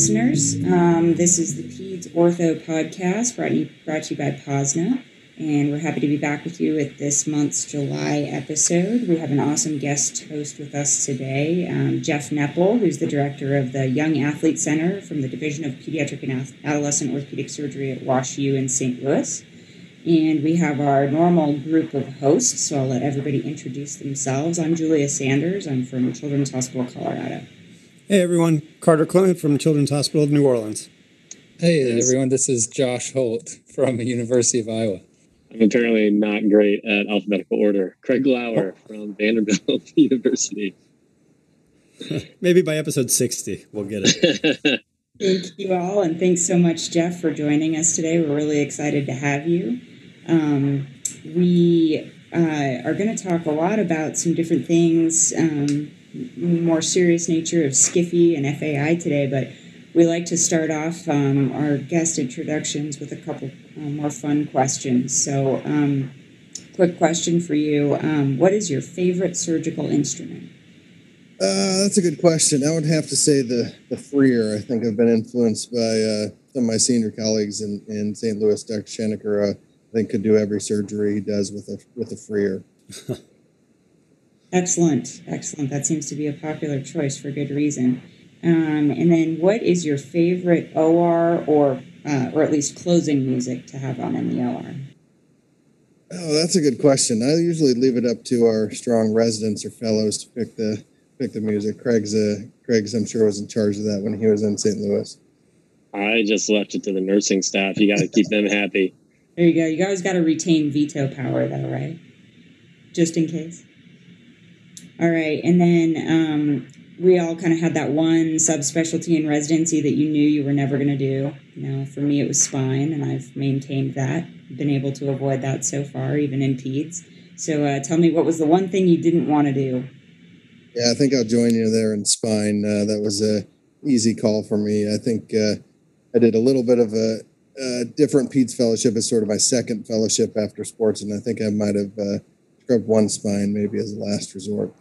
listeners. Um, this is the Peds Ortho podcast brought, you, brought to you by Posna. And we're happy to be back with you at this month's July episode. We have an awesome guest host with us today, um, Jeff Nepple, who's the director of the Young Athlete Center from the Division of Pediatric and Adolescent Orthopedic Surgery at WashU in St. Louis. And we have our normal group of hosts, so I'll let everybody introduce themselves. I'm Julia Sanders. I'm from Children's Hospital Colorado. Hey everyone, Carter Clement from Children's Hospital of New Orleans. Hey everyone, this is Josh Holt from the University of Iowa. I'm apparently not great at alphabetical order. Craig Louer from Vanderbilt University. Maybe by episode 60, we'll get it. Thank you all, and thanks so much, Jeff, for joining us today. We're really excited to have you. Um, we uh, are going to talk a lot about some different things. Um, more serious nature of Skiffy and FAI today, but we like to start off um, our guest introductions with a couple uh, more fun questions. So, um, quick question for you um, What is your favorite surgical instrument? Uh, that's a good question. I would have to say the, the Freer. I think I've been influenced by uh, some of my senior colleagues in, in St. Louis. Dr. Schoenecker, uh, I think, could do every surgery he does with a, with a Freer. Excellent, excellent. That seems to be a popular choice for good reason. Um, and then, what is your favorite OR or uh, or at least closing music to have on in the OR? Oh, that's a good question. I usually leave it up to our strong residents or fellows to pick the pick the music. Craig's uh, Craig's I'm sure was in charge of that when he was in St. Louis. I just left it to the nursing staff. You got to keep them happy. There you go. You guys got to retain veto power, though, right? Just in case. All right. And then um, we all kind of had that one subspecialty in residency that you knew you were never going to do. You know, for me, it was spine, and I've maintained that, been able to avoid that so far, even in peds. So uh, tell me, what was the one thing you didn't want to do? Yeah, I think I'll join you there in spine. Uh, that was a easy call for me. I think uh, I did a little bit of a, a, different peds fellowship as sort of my second fellowship after sports, and I think I might have uh, scrubbed one spine maybe as a last resort.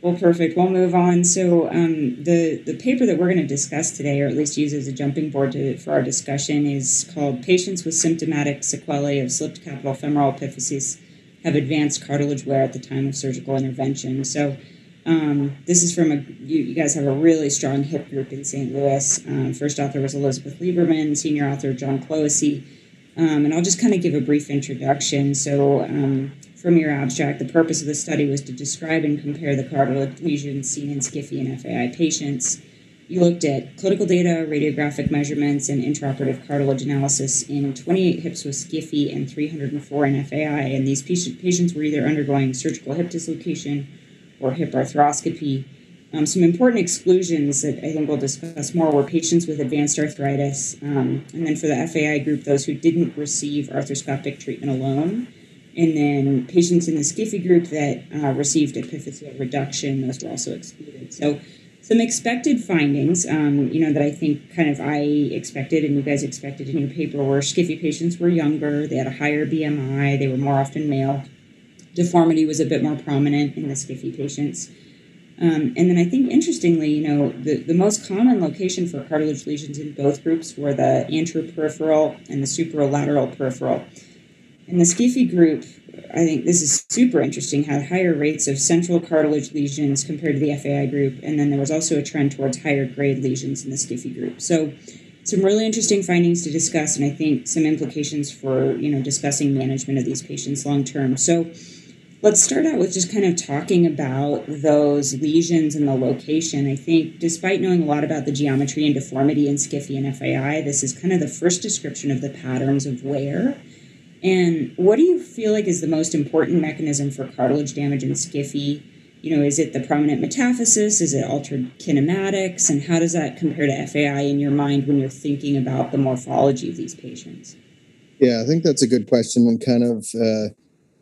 Well, perfect. We'll move on. So, um, the the paper that we're going to discuss today, or at least use as a jumping board to, for our discussion, is called "Patients with Symptomatic Sequelae of Slipped Capital Femoral Epiphysis Have Advanced Cartilage Wear at the Time of Surgical Intervention." So, um, this is from a you, you, guys have a really strong hip group in St. Louis. Um, first author was Elizabeth Lieberman, senior author John Clohisy. Um, and I'll just kind of give a brief introduction. So, um, from your abstract, the purpose of the study was to describe and compare the cartilage lesions seen in SCFE and FAI patients. You looked at clinical data, radiographic measurements, and intraoperative cartilage analysis in 28 hips with SCFE and 304 in FAI. And these patients were either undergoing surgical hip dislocation or hip arthroscopy. Um, some important exclusions that I think we'll discuss more were patients with advanced arthritis, um, and then for the FAI group, those who didn't receive arthroscopic treatment alone and then patients in the SCFE group that uh, received epiphyseal reduction, those were also excluded. So some expected findings, um, you know, that I think kind of I expected and you guys expected in your paper were SCFE patients were younger, they had a higher BMI, they were more often male. Deformity was a bit more prominent in the SCFE patients. Um, and then I think interestingly, you know, the, the most common location for cartilage lesions in both groups were the anteroperipheral and the superolateral peripheral. And the SCFE group, I think this is super interesting, had higher rates of central cartilage lesions compared to the FAI group. And then there was also a trend towards higher grade lesions in the SCFE group. So some really interesting findings to discuss, and I think some implications for, you know, discussing management of these patients long term. So let's start out with just kind of talking about those lesions and the location. I think despite knowing a lot about the geometry and deformity in SCFE and FAI, this is kind of the first description of the patterns of wear and what do you feel like is the most important mechanism for cartilage damage in SCFE? You know, is it the prominent metaphysis? Is it altered kinematics? And how does that compare to FAI in your mind when you're thinking about the morphology of these patients? Yeah, I think that's a good question and kind of uh,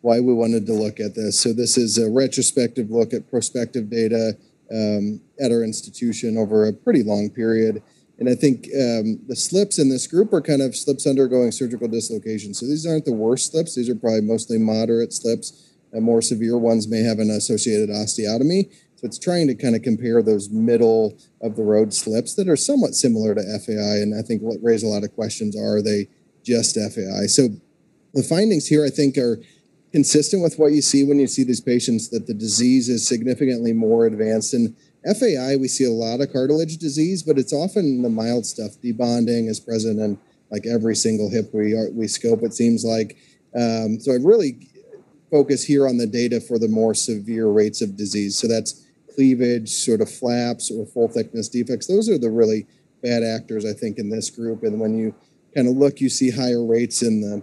why we wanted to look at this. So, this is a retrospective look at prospective data um, at our institution over a pretty long period. And I think um, the slips in this group are kind of slips undergoing surgical dislocation. So these aren't the worst slips. These are probably mostly moderate slips. Uh, more severe ones may have an associated osteotomy. So it's trying to kind of compare those middle of the road slips that are somewhat similar to FAI. And I think what raise a lot of questions are they just FAI? So the findings here, I think, are consistent with what you see when you see these patients that the disease is significantly more advanced. And FAI, we see a lot of cartilage disease, but it's often the mild stuff. Debonding is present in like every single hip we are, we scope. It seems like um, so. I really focus here on the data for the more severe rates of disease. So that's cleavage, sort of flaps, or full thickness defects. Those are the really bad actors, I think, in this group. And when you kind of look, you see higher rates in the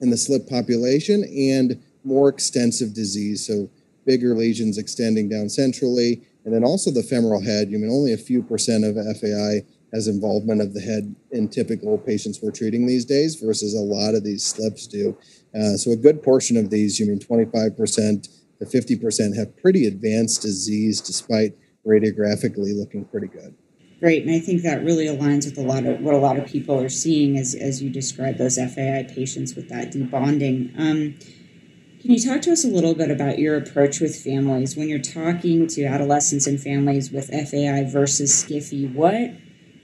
in the slip population and more extensive disease. So bigger lesions extending down centrally, and then also the femoral head. You mean only a few percent of FAI has involvement of the head in typical patients we're treating these days versus a lot of these slips do. Uh, so a good portion of these, you mean 25% to 50% have pretty advanced disease despite radiographically looking pretty good. Great, and I think that really aligns with a lot of what a lot of people are seeing as, as you describe those FAI patients with that debonding. Um, can you talk to us a little bit about your approach with families when you're talking to adolescents and families with FAI versus SCFE? What,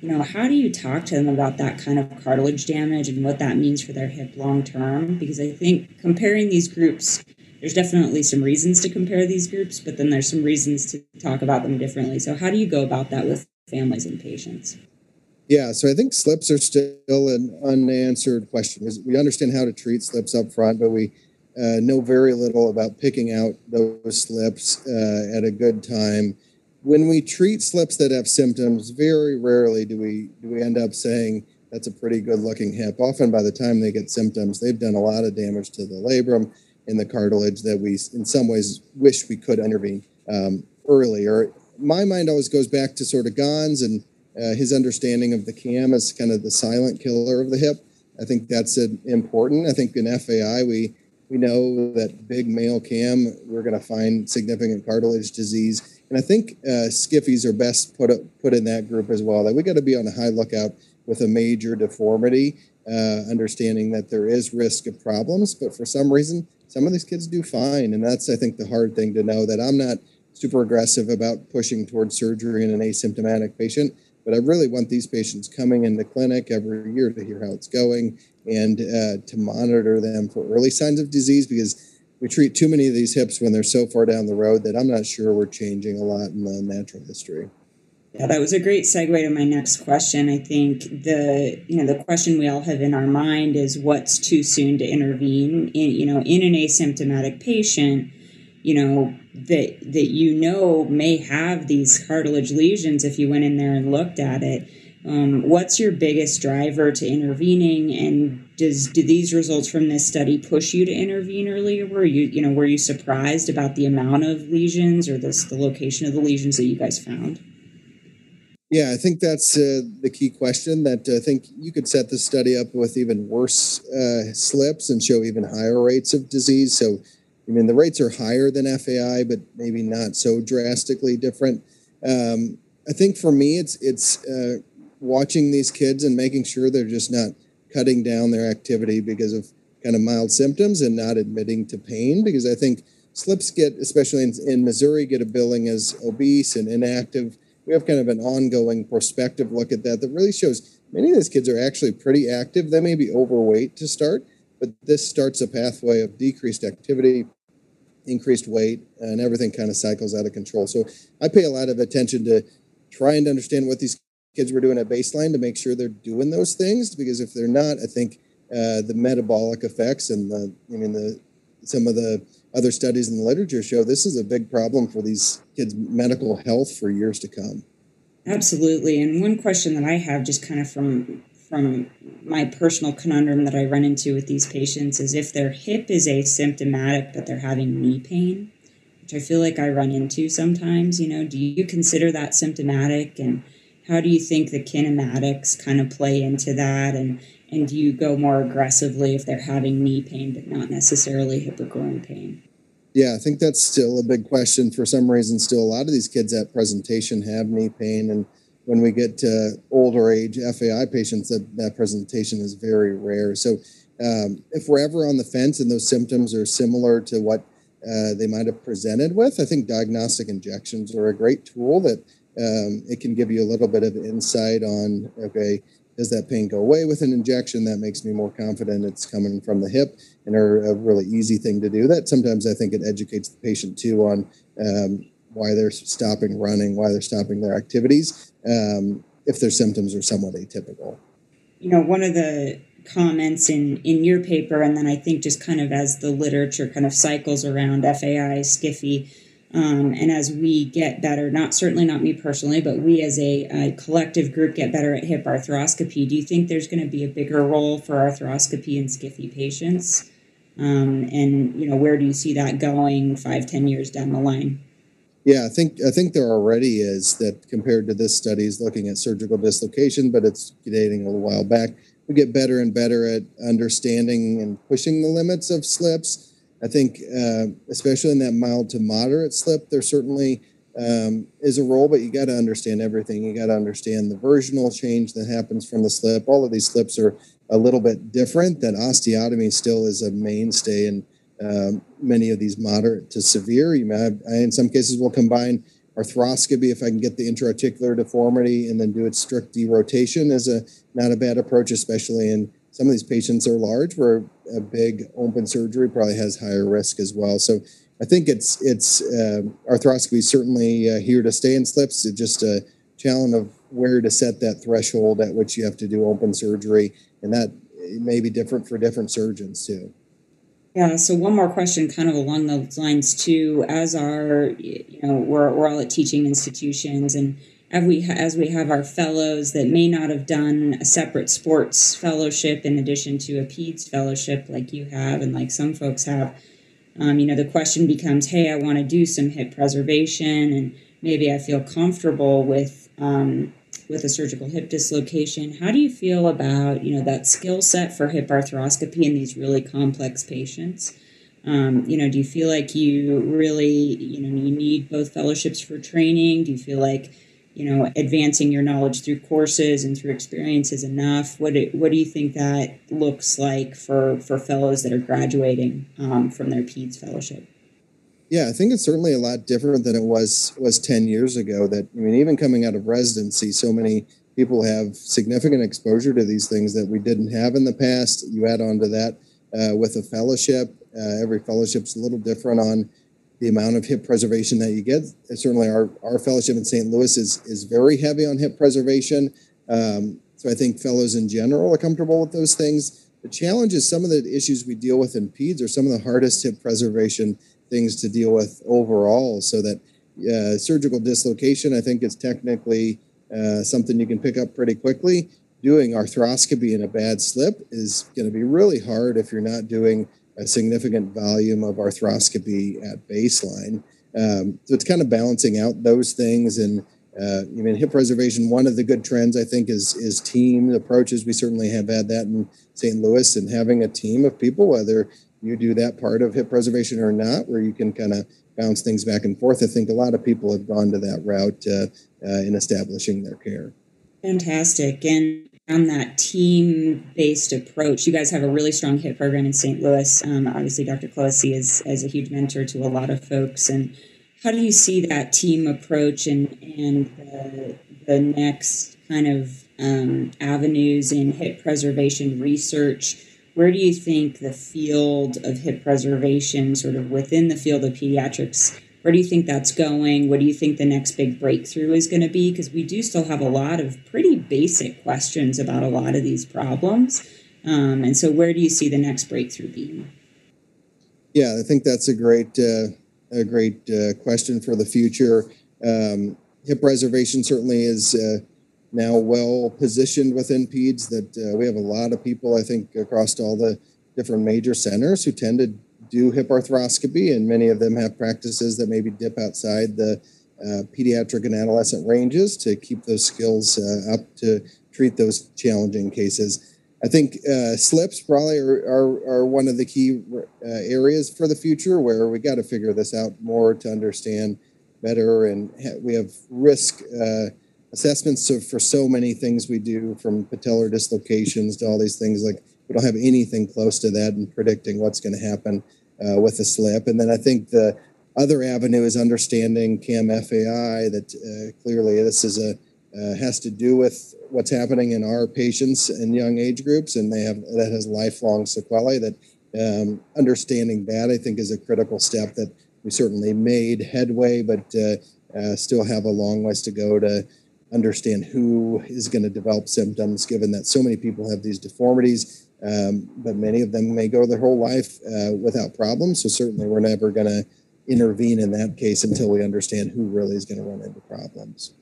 you know, how do you talk to them about that kind of cartilage damage and what that means for their hip long term? Because I think comparing these groups, there's definitely some reasons to compare these groups, but then there's some reasons to talk about them differently. So, how do you go about that with families and patients? Yeah, so I think slips are still an unanswered question. We understand how to treat slips up front, but we uh, know very little about picking out those slips uh, at a good time. When we treat slips that have symptoms, very rarely do we do we end up saying that's a pretty good looking hip. Often by the time they get symptoms, they've done a lot of damage to the labrum and the cartilage that we, in some ways, wish we could intervene um, earlier. My mind always goes back to sort of Ganz and uh, his understanding of the cam as kind of the silent killer of the hip. I think that's important. I think in FAI we we know that big male cam, we're going to find significant cartilage disease. And I think uh, SCFEs are best put, put in that group as well. That we got to be on a high lookout with a major deformity, uh, understanding that there is risk of problems. But for some reason, some of these kids do fine. And that's, I think, the hard thing to know that I'm not super aggressive about pushing towards surgery in an asymptomatic patient. But I really want these patients coming in the clinic every year to hear how it's going and uh, to monitor them for early signs of disease because we treat too many of these hips when they're so far down the road that I'm not sure we're changing a lot in the natural history. Yeah, that was a great segue to my next question. I think the you know the question we all have in our mind is what's too soon to intervene in you know in an asymptomatic patient, you know that that you know may have these cartilage lesions if you went in there and looked at it um, what's your biggest driver to intervening, and does do these results from this study push you to intervene earlier? Were you you know were you surprised about the amount of lesions or this the location of the lesions that you guys found? Yeah, I think that's uh, the key question. That uh, I think you could set the study up with even worse uh, slips and show even higher rates of disease. So, I mean, the rates are higher than FAI, but maybe not so drastically different. Um, I think for me, it's it's uh, watching these kids and making sure they're just not cutting down their activity because of kind of mild symptoms and not admitting to pain because I think slips get, especially in, in Missouri, get a billing as obese and inactive. We have kind of an ongoing prospective look at that that really shows many of these kids are actually pretty active. They may be overweight to start, but this starts a pathway of decreased activity, increased weight, and everything kind of cycles out of control. So I pay a lot of attention to trying to understand what these kids were doing at baseline to make sure they're doing those things because if they're not, I think uh, the metabolic effects and the I mean the some of the other studies in the literature show this is a big problem for these kids' medical health for years to come. Absolutely. And one question that I have just kind of from from my personal conundrum that I run into with these patients is if their hip is asymptomatic but they're having knee pain, which I feel like I run into sometimes, you know, do you consider that symptomatic? And how do you think the kinematics kind of play into that? And and do you go more aggressively if they're having knee pain but not necessarily hip or groin pain? Yeah i think that's still a big question for some reason. Still a lot of these kids at presentation have knee pain and when we get to older age FAI patients, that, that presentation is very rare. So um, if we're ever on the fence and those symptoms are similar to what uh, they might have presented with, I think diagnostic injections are a great tool that um, it can give you a little bit of insight on, okay, does that pain go away with an injection? That makes me more confident it's coming from the hip and are a really easy thing to do. That sometimes I think it educates the patient too on um, why they're stopping running, why they're stopping their activities, um, if their symptoms are somewhat atypical. You know, one of the comments in in your paper, and then I think just kind of as the literature kind of cycles around FAI, Skiffy, um, and as we get better, not certainly not me personally, but we as a, a collective group get better at hip arthroscopy. Do you think there's going to be a bigger role for arthroscopy in Skiffy patients? Um, and you know, where do you see that going five, ten years down the line? Yeah, I think I think there already is that compared to this study is looking at surgical dislocation, but it's dating a little while back. We get better and better at understanding and pushing the limits of slips. I think, uh, especially in that mild to moderate slip, there certainly um, is a role, but you got to understand everything. You got to understand the versional change that happens from the slip. All of these slips are a little bit different. That osteotomy still is a mainstay in um, many of these moderate to severe. You may have, in some cases, will combine arthroscopy if I can get the intraarticular deformity and then do its strict derotation is a not a bad approach, especially in some of these patients are large where a big open surgery probably has higher risk as well. So I think it's it's uh, arthroscopy is certainly uh, here to stay in slips. It's just a challenge of where to set that threshold at which you have to do open surgery, and that may be different for different surgeons too. Yeah. So one more question, kind of along those lines too. As our, you know, we're we're all at teaching institutions, and as we as we have our fellows that may not have done a separate sports fellowship in addition to a PEDS fellowship like you have, and like some folks have. Um, you know, the question becomes, hey, I want to do some hip preservation, and maybe I feel comfortable with um, with a surgical hip dislocation. How do you feel about you know that skill set for hip arthroscopy in these really complex patients? Um, you know, do you feel like you really you know you need both fellowships for training? Do you feel like you know advancing your knowledge through courses and through experience is enough? What do, what do you think that looks like for for fellows that are graduating um, from their PEDS fellowship? Yeah, I think it's certainly a lot different than it was was ten years ago. That I mean, even coming out of residency, so many people have significant exposure to these things that we didn't have in the past. You add on to that uh, with a fellowship. Uh, every fellowship's a little different on the amount of hip preservation that you get. certainly, our our fellowship in St. Louis is is very heavy on hip preservation. Um, so I think fellows in general are comfortable with those things. The challenge is some of the issues we deal with in PEDS are some of the hardest hip preservation things to deal with overall so that uh, surgical dislocation i think is technically uh, something you can pick up pretty quickly doing arthroscopy in a bad slip is going to be really hard if you're not doing a significant volume of arthroscopy at baseline um, so it's kind of balancing out those things and uh, mean, hip preservation. One of the good trends I think is is team approaches. We certainly have had that in St. Louis, and having a team of people, whether you do that part of hip preservation or not, where you can kind of bounce things back and forth. I think a lot of people have gone to that route uh, uh, in establishing their care. Fantastic. And on that team based approach, you guys have a really strong hip program in St. Louis. Um, obviously, Dr. Clohisy is, is a huge mentor to a lot of folks. And how do you see that team approach and, and the, the next kind of um, avenues in hip preservation research? Where do you think the field of hip preservation, sort of within the field of pediatrics, where do you think that's going? What do you think the next big breakthrough is going to be? Because we do still have a lot of pretty basic questions about a lot of these problems. Um, and so, where do you see the next breakthrough being? Yeah, I think that's a great, uh, a great uh, question for the future. Um, hip preservation certainly is. Uh, now well positioned within PEDS that uh, we have a lot of people, I think, across all the different major centers who tend to do hip arthroscopy, and many of them have practices that maybe dip outside the uh, pediatric and adolescent ranges to keep those skills uh, up to treat those challenging cases. I think uh, slips probably are, are, are, one of the key uh, areas for the future where we got to figure this out more to understand better. And ha- we have risk uh, assessments for so many things we do from patellar dislocations to all these things like we don't have anything close to that in predicting what's going to happen uh, with a slip. And then i think the other avenue is understanding cam fai that uh, clearly this is a uh, has to do with what's happening in our patients in young age groups and they have that has lifelong sequelae that um, understanding that i think is a critical step that we certainly made headway but uh, uh, still have a long ways to go to understand who is going to develop symptoms, given that so many people have these deformities, um, but many of them may go their whole life uh, without problems. So certainly, we're never going to intervene in that case until we understand who really is going to run into problems.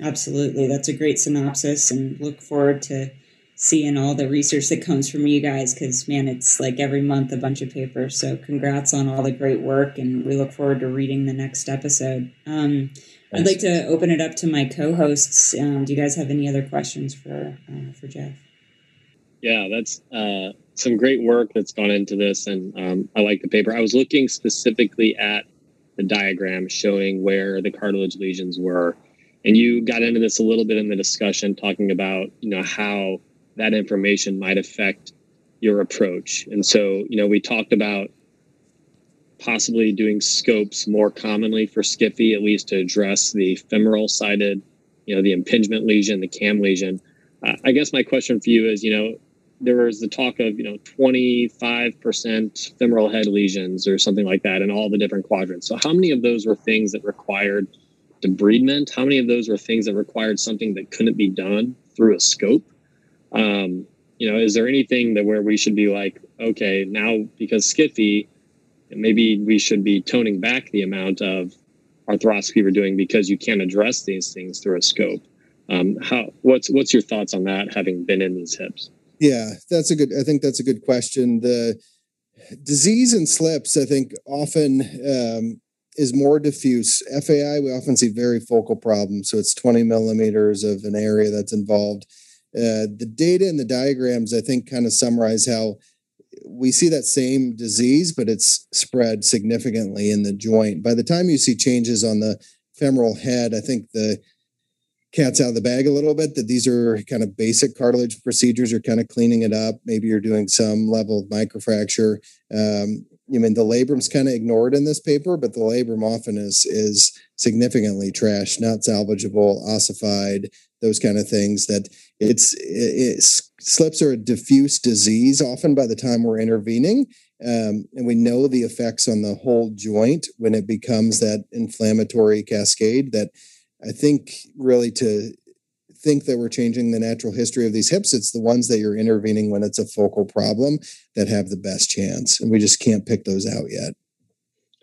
Absolutely, that's a great synopsis, and look forward to seeing all the research that comes from you guys because man it's like every month a bunch of papers. So congrats on all the great work and we look forward to reading the next episode. Um, i'd like to open it up to my co-hosts. Um, do you guys have any other questions for uh, for jeff? Yeah that's uh, some great work that's gone into this and um, i like the paper. I was looking specifically at the diagram showing where the cartilage lesions were and you got into this a little bit in the discussion talking about you know how that information might affect your approach. And so, you know, we talked about possibly doing scopes more commonly for SCFE, at least to address the femoral sided, you know, the impingement lesion, the cam lesion. Uh, I guess my question for you is, you know, there was the talk of, you know, 25% femoral head lesions or something like that in all the different quadrants. So, how many of those were things that required debridement? How many of those were things that required something that couldn't be done through a scope? Um, you know, is there anything that where we should be like, okay, now because SCFE, maybe we should be toning back the amount of arthroscopy we're doing because you can't address these things through a scope. Um, how what's what's your thoughts on that having been in these hips? Yeah, that's a good. I think that's a good question. The disease and slips, I think, often um, is more diffuse. FAI, we often see very focal problems, so it's twenty millimeters of an area that's involved uh, the data and the diagrams, I think, kind of summarize how we see that same disease, but it's spread significantly in the joint. By the time you see changes on the femoral head, I think the cat's out of the bag a little bit that these are kind of basic cartilage procedures. You're kind of cleaning it up. Maybe you're doing some level of microfracture. Um, mean, the labrum's kind of ignored in this paper, but the labrum often is is significantly trashed, not salvageable, ossified, those kind of things. That it's, it's slips are a diffuse disease often by the time we're intervening. Um, and we know the effects on the whole joint when it becomes that inflammatory cascade that I think really to think that we're changing the natural history of these hips, it's the ones that you're intervening when it's a focal problem that have the best chance. And we just can't pick those out yet.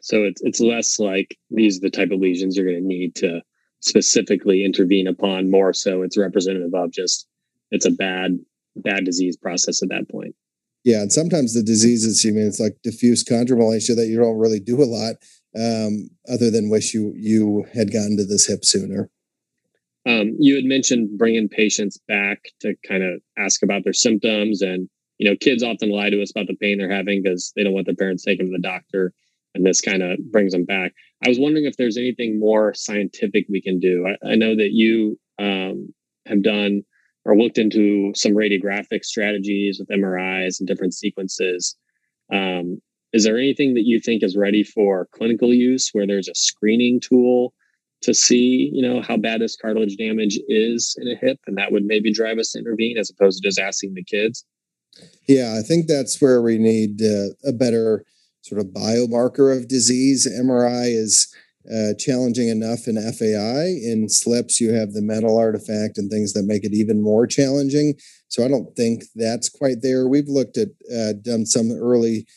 So it's it's less like these are the type of lesions you're going to need to specifically intervene upon more so it's representative of just it's a bad bad disease process at that point. Yeah and sometimes the diseases you mean it's like diffuse chondromalacia that you don't really do a lot um, other than wish you you had gotten to this hip sooner. Um, you had mentioned bringing patients back to kind of ask about their symptoms and you know kids often lie to us about the pain they're having because they don't want their parents taking them to the doctor and this kind of brings them back I was wondering if there's anything more scientific we can do. I, I know that you um, have done or looked into some radiographic strategies with MRIs and different sequences. Um, is there anything that you think is ready for clinical use where there's a screening tool to see, you know, how bad this cartilage damage is in a hip, and that would maybe drive us to intervene as opposed to just asking the kids? Yeah, I think that's where we need uh, a better sort of biomarker of disease. MRI is uh, challenging enough in FAI. In SLIPS, you have the metal artifact and things that make it even more challenging. So I don't think that's quite there. We've looked at, uh, done some early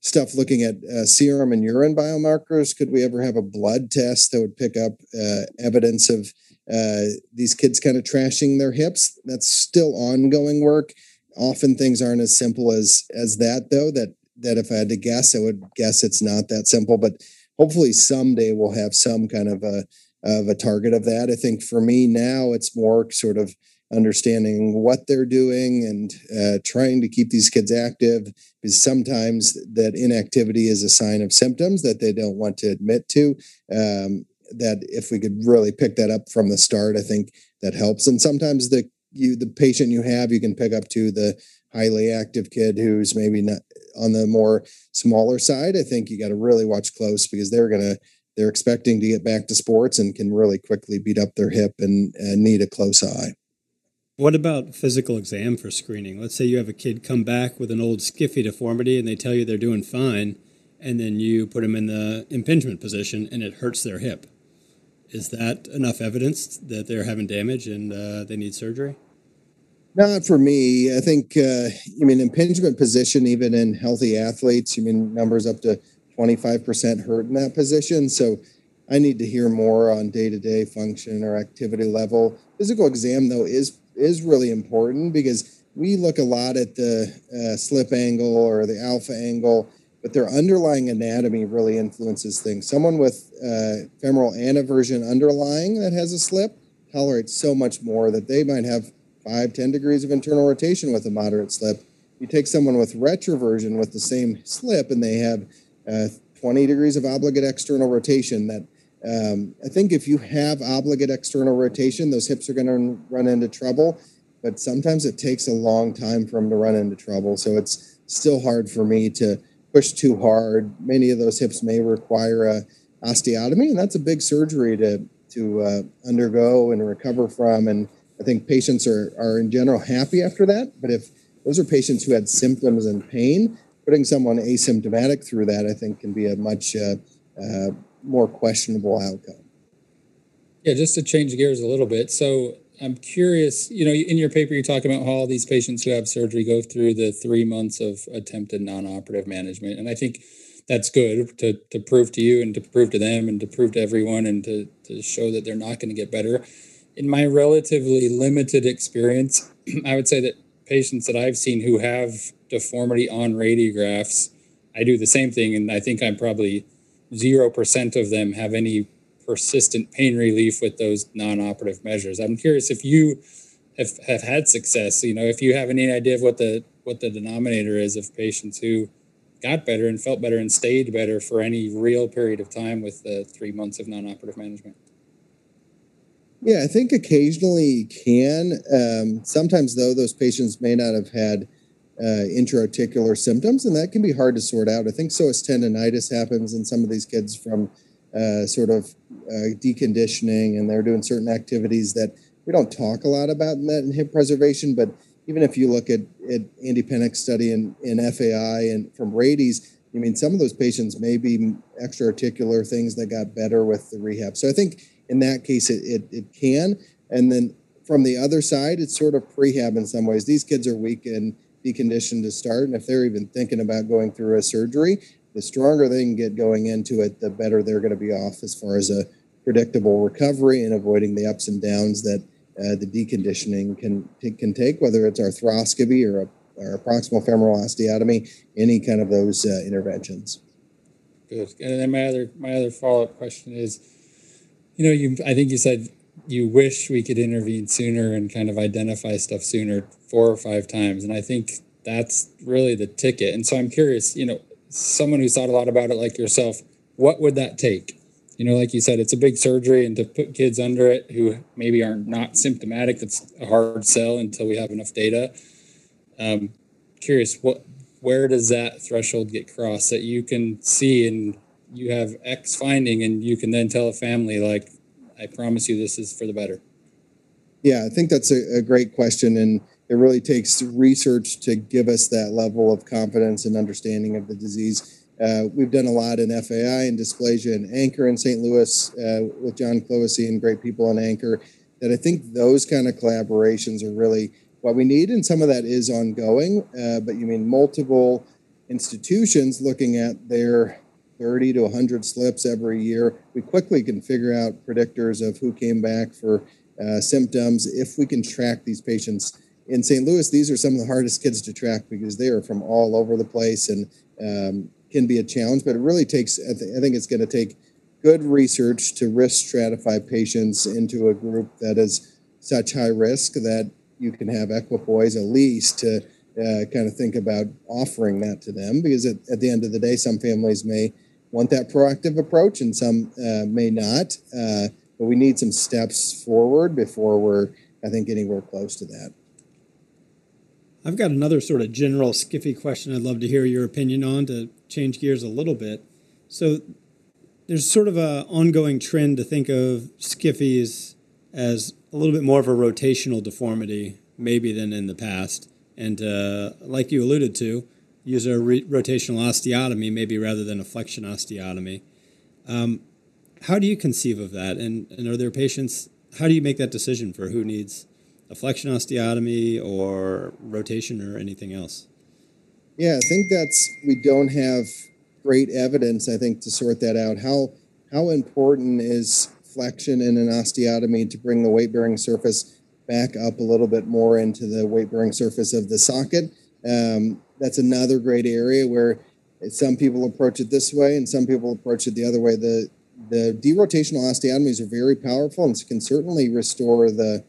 stuff looking at uh, serum and urine biomarkers. Could we ever have a blood test that would pick up uh, evidence of uh, these kids kind of trashing their hips? That's still ongoing work. Often things aren't as simple as as that, though. That that if I had to guess, I would guess it's not that simple. But hopefully someday we'll have some kind of a of a target of that. I think for me now, it's more sort of understanding what they're doing and uh, trying to keep these kids active because sometimes that inactivity is a sign of symptoms that they don't want to admit to um, that if we could really pick that up from the start, I think that helps. And sometimes the you the patient you have, you can pick up to the highly active kid who's maybe not on the more smaller side. I think you got to really watch close because they're gonna they're expecting to get back to sports and can really quickly beat up their hip and, and need a close eye. What about physical exam for screening? Let's say you have a kid come back with an old skiffy deformity and they tell you they're doing fine, and then you put them in the impingement position and it hurts their hip. Is that enough evidence that they're having damage and uh, they need surgery? Not for me. I think, uh, I mean, impingement position, even in healthy athletes, you mean numbers up to 25% hurt in that position. So I need to hear more on day to day function or activity level. Physical exam, though, is is really important because we look a lot at the uh, slip angle or the alpha angle, but their underlying anatomy really influences things. Someone with uh, femoral anteversion underlying that has a slip tolerates so much more that they might have five, 10 degrees of internal rotation with a moderate slip. You take someone with retroversion with the same slip and they have uh, 20 degrees of obligate external rotation that um, I think if you have obligate external rotation, those hips are going to run into trouble. But sometimes it takes a long time for them to run into trouble. So it's still hard for me to push too hard. Many of those hips may require a osteotomy, and that's a big surgery to to uh, undergo and recover from. And I think patients are are in general happy after that. But if those are patients who had symptoms and pain, putting someone asymptomatic through that, I think, can be a much uh, uh, more questionable outcome. Yeah, just to change gears a little bit. So I'm curious, you know, in your paper, you talk about how all these patients who have surgery go through the three months of attempted non-operative management. And I think that's good to, to prove to you and to prove to them and to prove to everyone and to, to show that they're not going to get better. In my relatively limited experience, I would say that patients that I've seen who have deformity on radiographs, I do the same thing. And I think I'm probably 0% of them have any persistent pain relief with those non-operative measures. I'm curious if you have, have had success, you know, if you have any idea of what the what the denominator is of patients who got better and felt better and stayed better for any real period of time with the three months of non-operative management. Yeah, I think occasionally you can. Um, sometimes, though, those patients may not have had uh, intra-articular symptoms, and that can be hard to sort out. I think psoas tendonitis happens in some of these kids from uh, sort of uh, deconditioning, and they're doing certain activities that we don't talk a lot about in that in hip preservation. But even if you look at, at Andy Pennock's study in, in FAI and from Rady's, I mean, some of those patients may be extra-articular things that got better with the rehab. So I think in that case, it, it, it can. And then from the other side, it's sort of prehab in some ways. These kids are weak and deconditioned to start. And if they're even thinking about going through a surgery, the stronger they can get going into it, the better they're going to be off as far as a predictable recovery and avoiding the ups and downs that uh, the deconditioning can can take, whether it's arthroscopy or, a, or proximal femoral osteotomy, any kind of those uh, interventions. Good. And then my other my other follow up question is, you know, you I think you said you wish we could intervene sooner and kind of identify stuff sooner four or five times. And I think that's really the ticket. And so I'm curious, you know, someone who's thought a lot about it like yourself, what would that take? You know, like you said, it's a big surgery, and to put kids under it who maybe are not symptomatic, that's a hard sell until we have enough data. Um, curious, what, where does that threshold get crossed that you can see and you have X finding, and you can then tell a family like, I promise you, this is for the better. Yeah, I think that's a, a great question, and it really takes research to give us that level of confidence and understanding of the disease. Uh, we've done a lot in FAI and dysplasia and Anchor in St. Louis uh, with John Clohisy and great people in Anchor. That I think those kind of collaborations are really what we need, and some of that is ongoing. Uh, but you mean multiple institutions looking at their 30 to 100 slips every year. We quickly can figure out predictors of who came back for uh, symptoms if we can track these patients in St. Louis, these are some of the hardest kids to track because they are from all over the place and um, can be a challenge. But it really takes, I, th- I think it's going to take good research to risk stratify patients into a group that is such high risk that you can have equipoise at least to uh, kind of think about offering that to them because at, at, the end of the day, some families may want that proactive approach, and some uh, may not. Uh, but we need some steps forward before we're, I think, anywhere close to that. I've got another sort of general skiffy question I'd love to hear your opinion on to change gears a little bit. So there's sort of an ongoing trend to think of skiffies as a little bit more of a rotational deformity, maybe than in the past. And uh, like you alluded to, use a rotational osteotomy maybe rather than a flexion osteotomy. Um, how do you conceive of that? And, and are there patients, how do you make that decision for who needs a flexion osteotomy or rotation or anything else? Yeah, I think that's, we don't have great evidence, I think, to sort that out. How, how important is flexion in an osteotomy to bring the weight bearing surface back up a little bit more into the weight bearing surface of the socket? Um, that's another great area where some people approach it this way and some people approach it the other way. The the derotational osteotomies are very powerful and can certainly restore the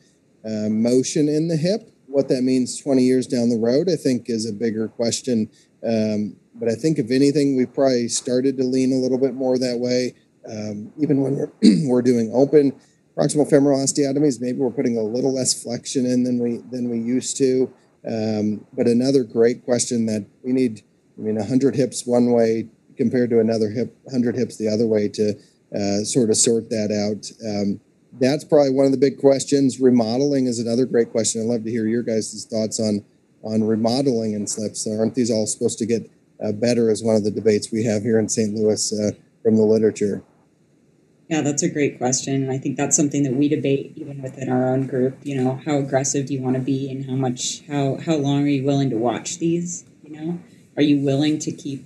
uh, motion in the hip. What that means 20 years down the road, I think, is a bigger question. Um, but I think, if anything, we've probably started to lean a little bit more that way. Um, even when we're, we're doing open proximal femoral osteotomies, maybe we're putting a little less flexion in than we than we used to. Um, but another great question that we need, I mean, 100 hips one way compared to another hip, 100 hips the other way to uh, sort of sort that out. Um, that's probably one of the big questions. Remodeling is another great question. I'd love to hear your guys' thoughts on on remodeling and slips. Aren't these all supposed to get uh, better? As one of the debates we have here in St. Louis uh, from the literature. Yeah, that's a great question. And I think that's something that we debate even within our own group. You know, how aggressive do you want to be and how much how how long are you willing to watch these? You know? Are you willing to keep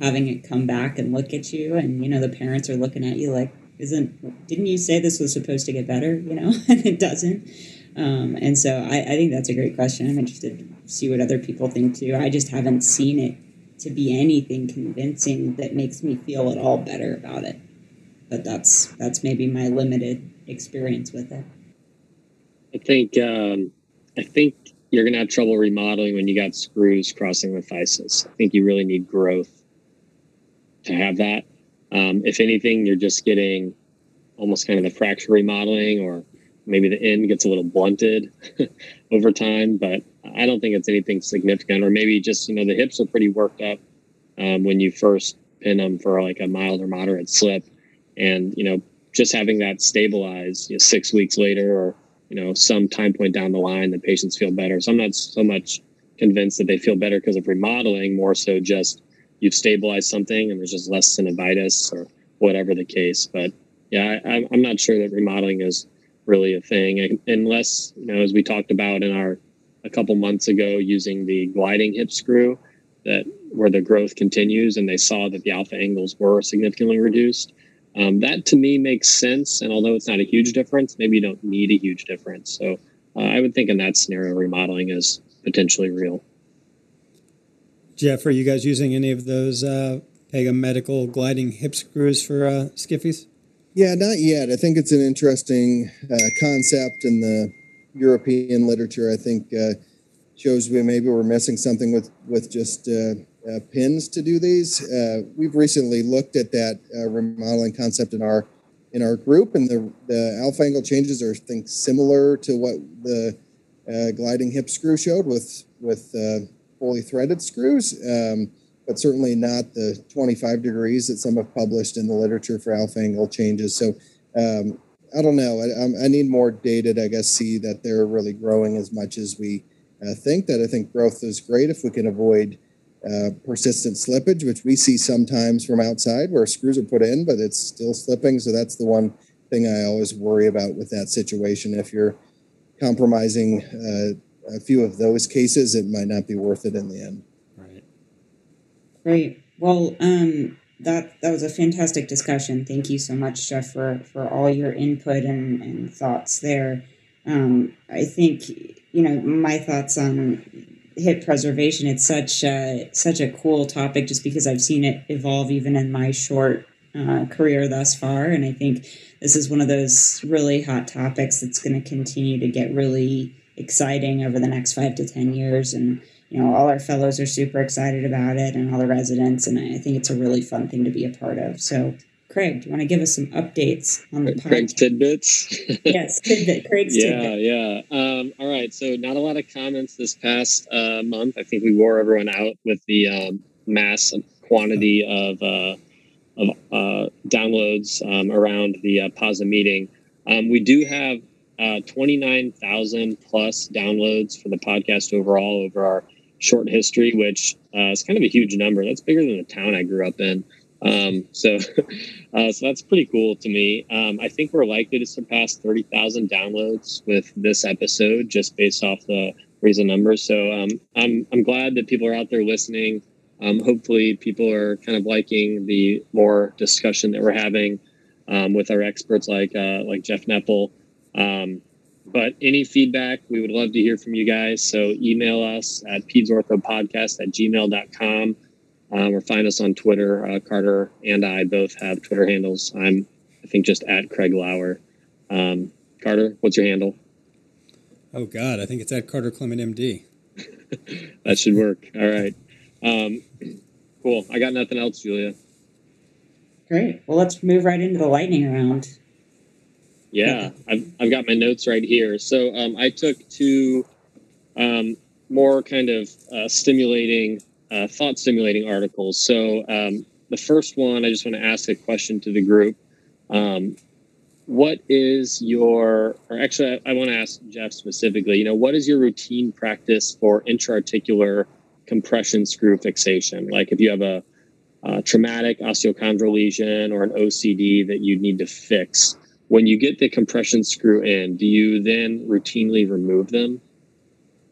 having it come back and look at you and you know the parents are looking at you like isn't didn't you say this was supposed to get better, you know? and it doesn't. Um, and so I, I think that's a great question. I'm interested to see what other people think too. I just haven't seen it to be anything convincing that makes me feel at all better about it but that's that's maybe my limited experience with it. I think um, I think you're gonna have trouble remodeling when you got screws crossing the physis. I think you really need growth to have that. Um, if anything, you're just getting almost kind of the fracture remodeling, or maybe the end gets a little blunted over time. But I don't think it's anything significant. Or maybe just you know the hips are pretty worked up um, when you first pin them for like a mild or moderate slip and you know just having that stabilize you know, six weeks later or you know some time point down the line the patients feel better. So i'm not so much convinced that they feel better because of remodeling more so just you've stabilized something and there's just less synovitis or whatever the case. But yeah I, i'm not sure that remodeling is really a thing unless you know as we talked about in our a couple months ago using the gliding hip screw that where the growth continues and they saw that the alpha angles were significantly reduced um, that to me makes sense. And although it's not a huge difference, maybe you don't need a huge difference. So uh, I would think in that scenario, remodeling is potentially real. Jeff, are you guys using any of those uh, Pega Medical gliding hip screws for uh, skiffies? Yeah, not yet. I think it's an interesting uh, concept in the European literature. I think uh, shows we maybe we're missing something with with just uh, pins to do these. Uh, we've recently looked at that uh, remodeling concept in our in our group, and the the alpha angle changes are I think similar to what the uh, gliding hip screw showed with with uh, fully threaded screws, um, but certainly not the 25 degrees that some have published in the literature for alpha angle changes. So. Um, I don't know. I, I, need more data to, I guess, see that they're really growing as much as we uh, think. That I think growth is great if we can avoid uh, persistent slippage, which we see sometimes from outside where screws are put in, but it's still slipping. So that's the one thing I always worry about with that situation. If you're compromising uh, a few of those cases, it might not be worth it in the end. Right. Great. Well, um, that that was a fantastic discussion. Thank you so much, Jeff, for for all your input and, and thoughts there. Um, I think you know my thoughts on hip preservation it's such a, such a cool topic just because i've seen it evolve even in my short uh, career thus far and i think this is one of those really hot topics that's going to continue to get really exciting over the next five to ten years and you know, all our fellows are super excited about it and all the residents. And I think it's a really fun thing to be a part of. So, Craig, do you want to give us some updates on the Craig's podcast? tidbits. yes, tidbit. Craig's yeah, tidbit. yeah. Um, all right. So not a lot of comments this past uh, month. I think we wore everyone out with the um, mass quantity of uh, of uh, downloads um, around the uh, PASA meeting. Um, we do have uh, 29,000 plus downloads for the podcast overall over our short history, which uh, is kind of a huge number. That's bigger than the town I grew up in. Um, so, uh, so that's pretty cool to me. Um, I think we're likely to surpass 30,000 downloads with this episode just based off the recent numbers. So, um, I'm, I'm glad that people are out there listening. Um, hopefully people are kind of liking the more discussion that we're having, um, with our experts like, uh, like Jeff Nepple. Um, but any feedback, we would love to hear from you guys. So email us at pedsorthopodcast at gmail.com um, or find us on Twitter. Uh, Carter and I both have Twitter handles. I'm, I think, just at Craig Louer. Um, Carter, what's your handle? Oh God, I think it's at Carter Clement MD. That should work. All right. Um, cool. I got nothing else, Julia. Great. Well, let's move right into the lightning round. Yeah, I've, I've got my notes right here. So um, I took two um, more kind of uh, stimulating, uh, thought stimulating articles. So um, the first one, I just want to ask a question to the group. Um, what is your, or actually, I, I want to ask Jeff specifically, you know, what is your routine practice for intraarticular compression screw fixation? Like if you have a, a traumatic osteochondral lesion or an OCD that you need to fix, when you get the compression screw in, do you then routinely remove them?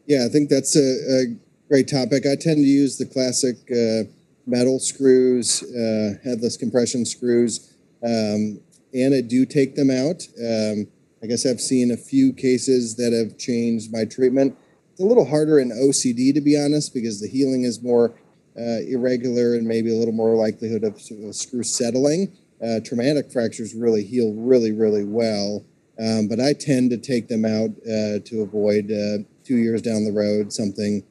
Yeah, I think that's a, a great topic. I tend to use the classic uh, metal screws, uh, headless compression screws. Um, and I do take them out. Um, I guess I've seen a few cases that have changed my treatment. It's a little harder in OCD, to be honest, because the healing is more uh, irregular and maybe a little more likelihood of, screw settling. Uh, traumatic fractures really heal really, really well. Um, but I tend to take them out uh, to avoid uh, two years down the road something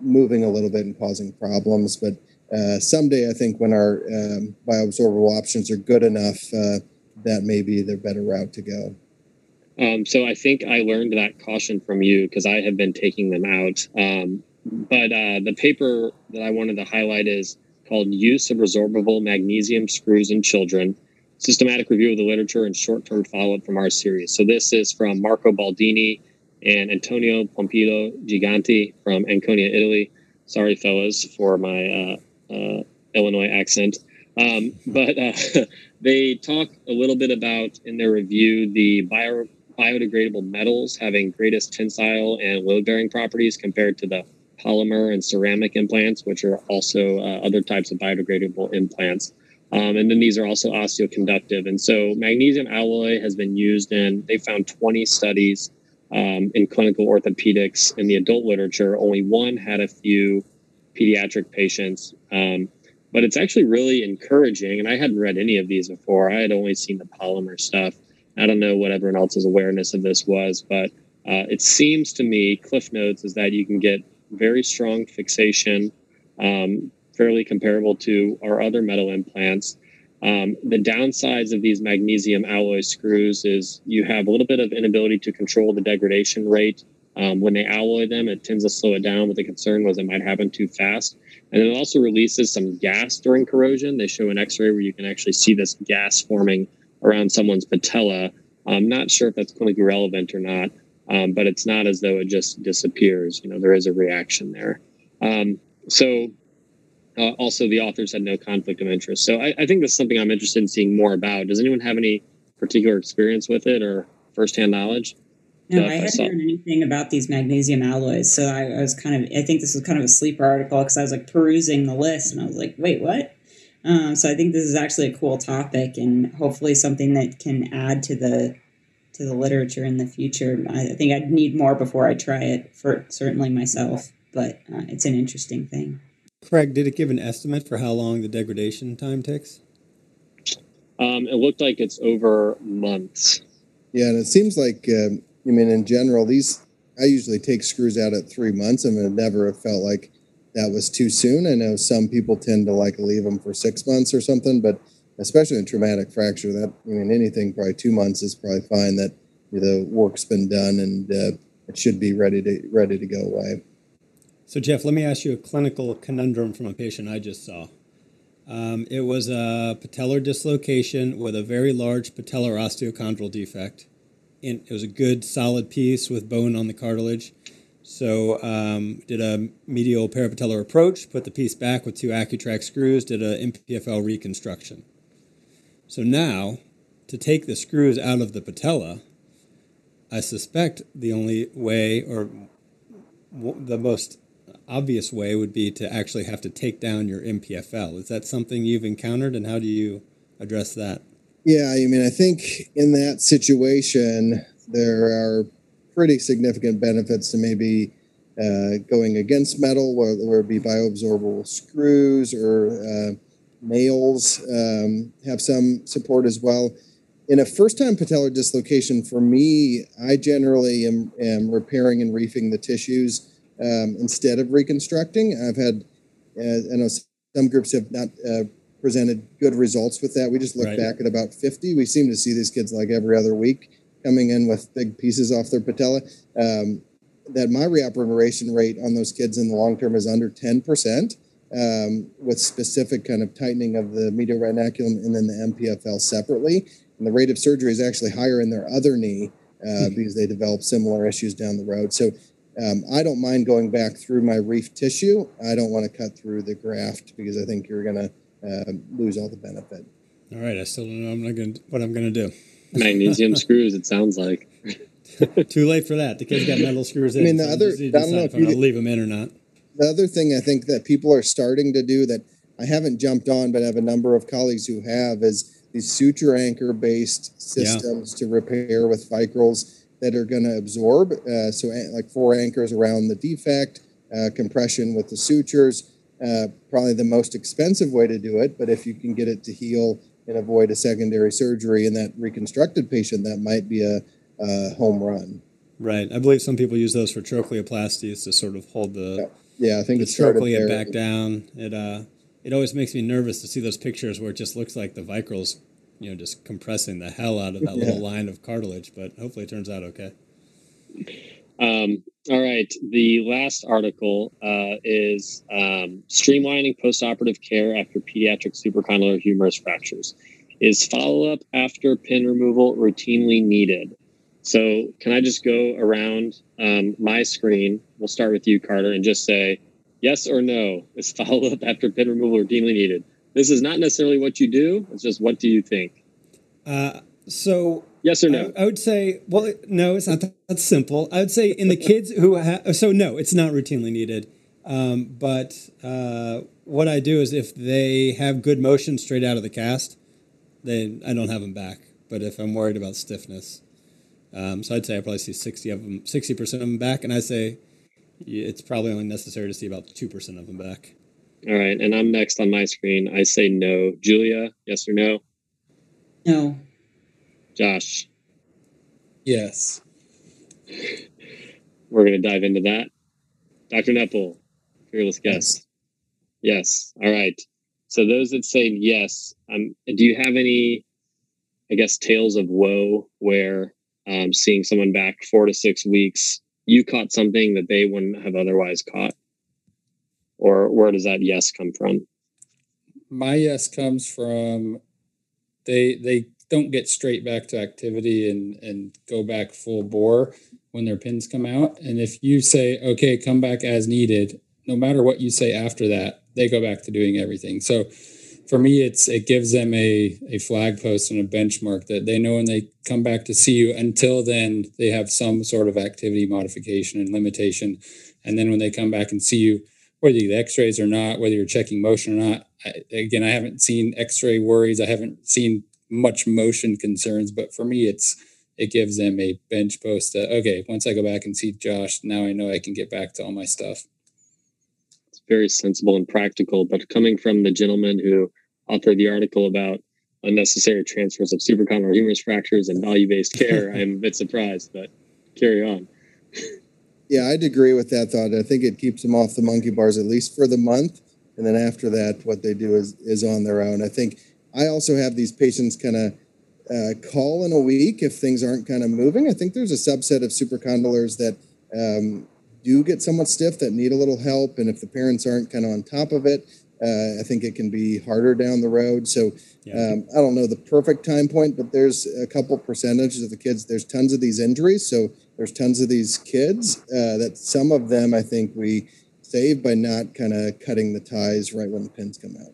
moving a little bit and causing problems. But uh, someday, I think when our um, bioabsorbable options are good enough, uh, that may be the better route to go. Um, so I think I learned that caution from you because I have been taking them out. Um, but uh, the paper that I wanted to highlight is called Use of Resorbable Magnesium Screws in Children Systematic Review of the Literature and Short Term Follow Up from our series. So this is from Marco Baldini and Antonio Pompilio Gigante from Ancona, Italy. Sorry, fellas, for my uh, uh, Illinois accent. Um, but uh, they talk a little bit about in their review the bio, biodegradable metals having greatest tensile and load bearing properties compared to the polymer and ceramic implants, which are also uh, other types of biodegradable implants. Um, and then these are also osteoconductive. And so magnesium alloy has been used in, they found 20 studies um, in clinical orthopedics in the adult literature. Only one had a few pediatric patients. Um, but it's actually really encouraging. And I hadn't read any of these before. I had only seen the polymer stuff. I don't know what everyone else's awareness of this was, but uh, it seems to me, Cliff Notes, is that you can get very strong fixation, um, fairly comparable to our other metal implants. Um, the downsides of these magnesium alloy screws is you have a little bit of inability to control the degradation rate. Um, when they alloy them, it tends to slow it down, but the concern was it might happen too fast. And it also releases some gas during corrosion. They show an x ray where you can actually see this gas forming around someone's patella. I'm not sure if that's clinically relevant or not, um, but it's not as though it just disappears. You know, there is a reaction there. Um, so, uh, also, the authors had no conflict of interest. So, I, I think that's something I'm interested in seeing more about. Does anyone have any particular experience with it or firsthand knowledge? No, I hadn't heard anything about these magnesium alloys, so I, I was kind of. I think this was kind of a sleeper article because I was like perusing the list, and I was like, "Wait, what?" Um, so I think this is actually a cool topic, and hopefully something that can add to the to the literature in the future. I, I think I'd need more before I try it for certainly myself, but uh, it's an interesting thing. Craig, did it give an estimate for how long the degradation time takes? Um, it looked like it's over months. Yeah, and it seems like um, I mean in general these I usually take screws out at three months, and it never have felt like that was too soon. I know some people tend to like leave them for six months or something, but especially in traumatic fracture, that I mean anything probably two months is probably fine. That the work's been done and uh, it should be ready to ready to go away. So Jeff, let me ask you a clinical conundrum from a patient I just saw. Um, it was a patellar dislocation with a very large patellar osteochondral defect. And it was a good solid piece with bone on the cartilage. So um, did a medial parapatellar approach, put the piece back with two Acutrak screws, did a MPFL reconstruction. So now, to take the screws out of the patella, I suspect the only way, or the most obvious way, would be to actually have to take down your MPFL. Is that something you've encountered, and how do you address that? Yeah, I mean, I think in that situation, there are pretty significant benefits to maybe uh, going against metal, whether it be bioabsorbable screws or uh, nails, um, have some support as well in a first time patellar dislocation, for me, I generally am, am repairing and reefing the tissues um, instead of reconstructing. I've had, uh, I know some groups have not uh, presented good results with that. We just look right. back at about 50. We seem to see these kids like every other week coming in with big pieces off their patella. Um, that my reoperation rate on those kids in the long term is under 10%. Um, with specific kind of tightening of the medial retinaculum and then the MPFL separately and the rate of surgery is actually higher in their other knee uh, mm-hmm. because they develop similar issues down the road. So um, I don't mind going back through my reef tissue. I don't want to cut through the graft because I think you're going to uh, lose all the benefit. All right, I still don't know I'm not gonna, what I'm going to do. Magnesium screws, it sounds like. Too late for that. The kid's got metal screws in. I mean, the other, I don't know if, I'm going leave them in or not. The other thing I think that people are starting to do that I haven't jumped on, but I have a number of colleagues who have is these suture anchor based systems yeah. to repair with vicryls that are going to absorb. Uh, so, like four anchors around the defect, uh, compression with the sutures. Uh, probably the most expensive way to do it, but if you can get it to heal and avoid a secondary surgery in that reconstructed patient, that might be a, a home run. Right. I believe some people use those for trochleoplasties to sort of hold the yeah, yeah I think the trochlea back down. It uh it always makes me nervous to see those pictures where it just looks like the vicryls, you know, just compressing the hell out of that yeah. little line of cartilage. But hopefully, it turns out okay. Um, all right. The last article uh, is um, streamlining postoperative care after pediatric supracondylar humerus fractures. Is follow up after pin removal routinely needed? So, can I just go around um, my screen? We'll start with you, Carter, and just say Yes or no is follow up after pin removal routinely needed. This is not necessarily what you do. It's just what do you think? Uh, so yes or no? I, I, would say well, no, it's not that, simple. I would say in the kids who have so no, it's not routinely needed. Um, but uh, what I do is if they have good motion straight out of the cast, then I don't have them back. But if I'm worried about stiffness, um, so I'd say I probably see sixty of them, sixty percent of them back, and I say it's probably only necessary to see about 2% of them back. All right. And I'm next on my screen. I say no. Julia, yes or no? No. Josh? Yes. We're going to dive into that. Dr. Nepple, fearless guest. Yes. yes. All right. So those that say yes, um, do you have any, I guess, tales of woe where um, seeing someone back four to six weeks you caught something that they wouldn't have otherwise caught? Or where does that yes come from? My yes comes from they they don't get straight back to activity and and go back full bore when their pins come out. And if you say, okay, come back as needed, no matter what you say after that, they go back to doing everything. So for me, it's it gives them a a flag post and a benchmark that they know when they come back to see you. Until then, they have some sort of activity modification and limitation, and then when they come back and see you, whether you get X-rays or not, whether you're checking motion or not. I, again, I haven't seen X-ray worries. I haven't seen much motion concerns, but for me, it's it gives them a bench post. That, okay, once I go back and see Josh, now I know I can get back to all my stuff it's very sensible and practical. But coming from the gentleman who authored the article about unnecessary transfers of supracondylar humerus fractures and value based care, I'm a bit surprised, but carry on. Yeah, I'd agree with that thought. I think it keeps them off the monkey bars at least for the month, and then after that, what they do is is on their own. I think I also have these patients kind of uh, call in a week if things aren't kind of moving. I think there's a subset of supracondylars that um, do get somewhat stiff that need a little help, and if the parents aren't kind of on top of it, uh, I think it can be harder down the road. So Yeah. um, I don't know the perfect time point, but there's a couple percentages of the kids. There's tons of these injuries, so there's tons of these kids uh, that some of them I think we save by not kind of cutting the ties right when the pins come out.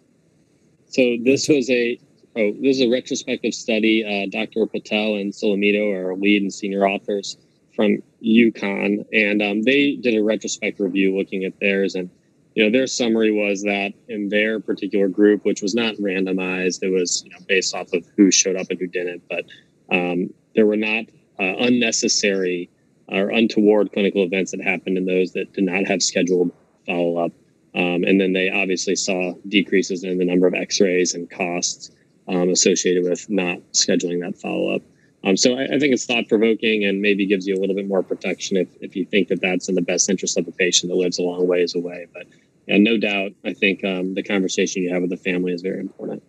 So this was a oh this is a retrospective study. Uh, Dr. Patel and Solomito are lead and senior authors from UConn, and um, they did a retrospective review looking at theirs. And you know their summary was that in their particular group, which was not randomized, it was you know based off of who showed up and who didn't, but um, there were not uh, unnecessary or untoward clinical events that happened in those that did not have scheduled follow up. Um, and then they obviously saw decreases in the number of x-rays and costs um, associated with not scheduling that follow-up. Um, so I, I think it's thought-provoking and maybe gives you a little bit more protection if, if you think that that's in the best interest of the patient that lives a long ways away. But yeah, no doubt, I think um, the conversation you have with the family is very important.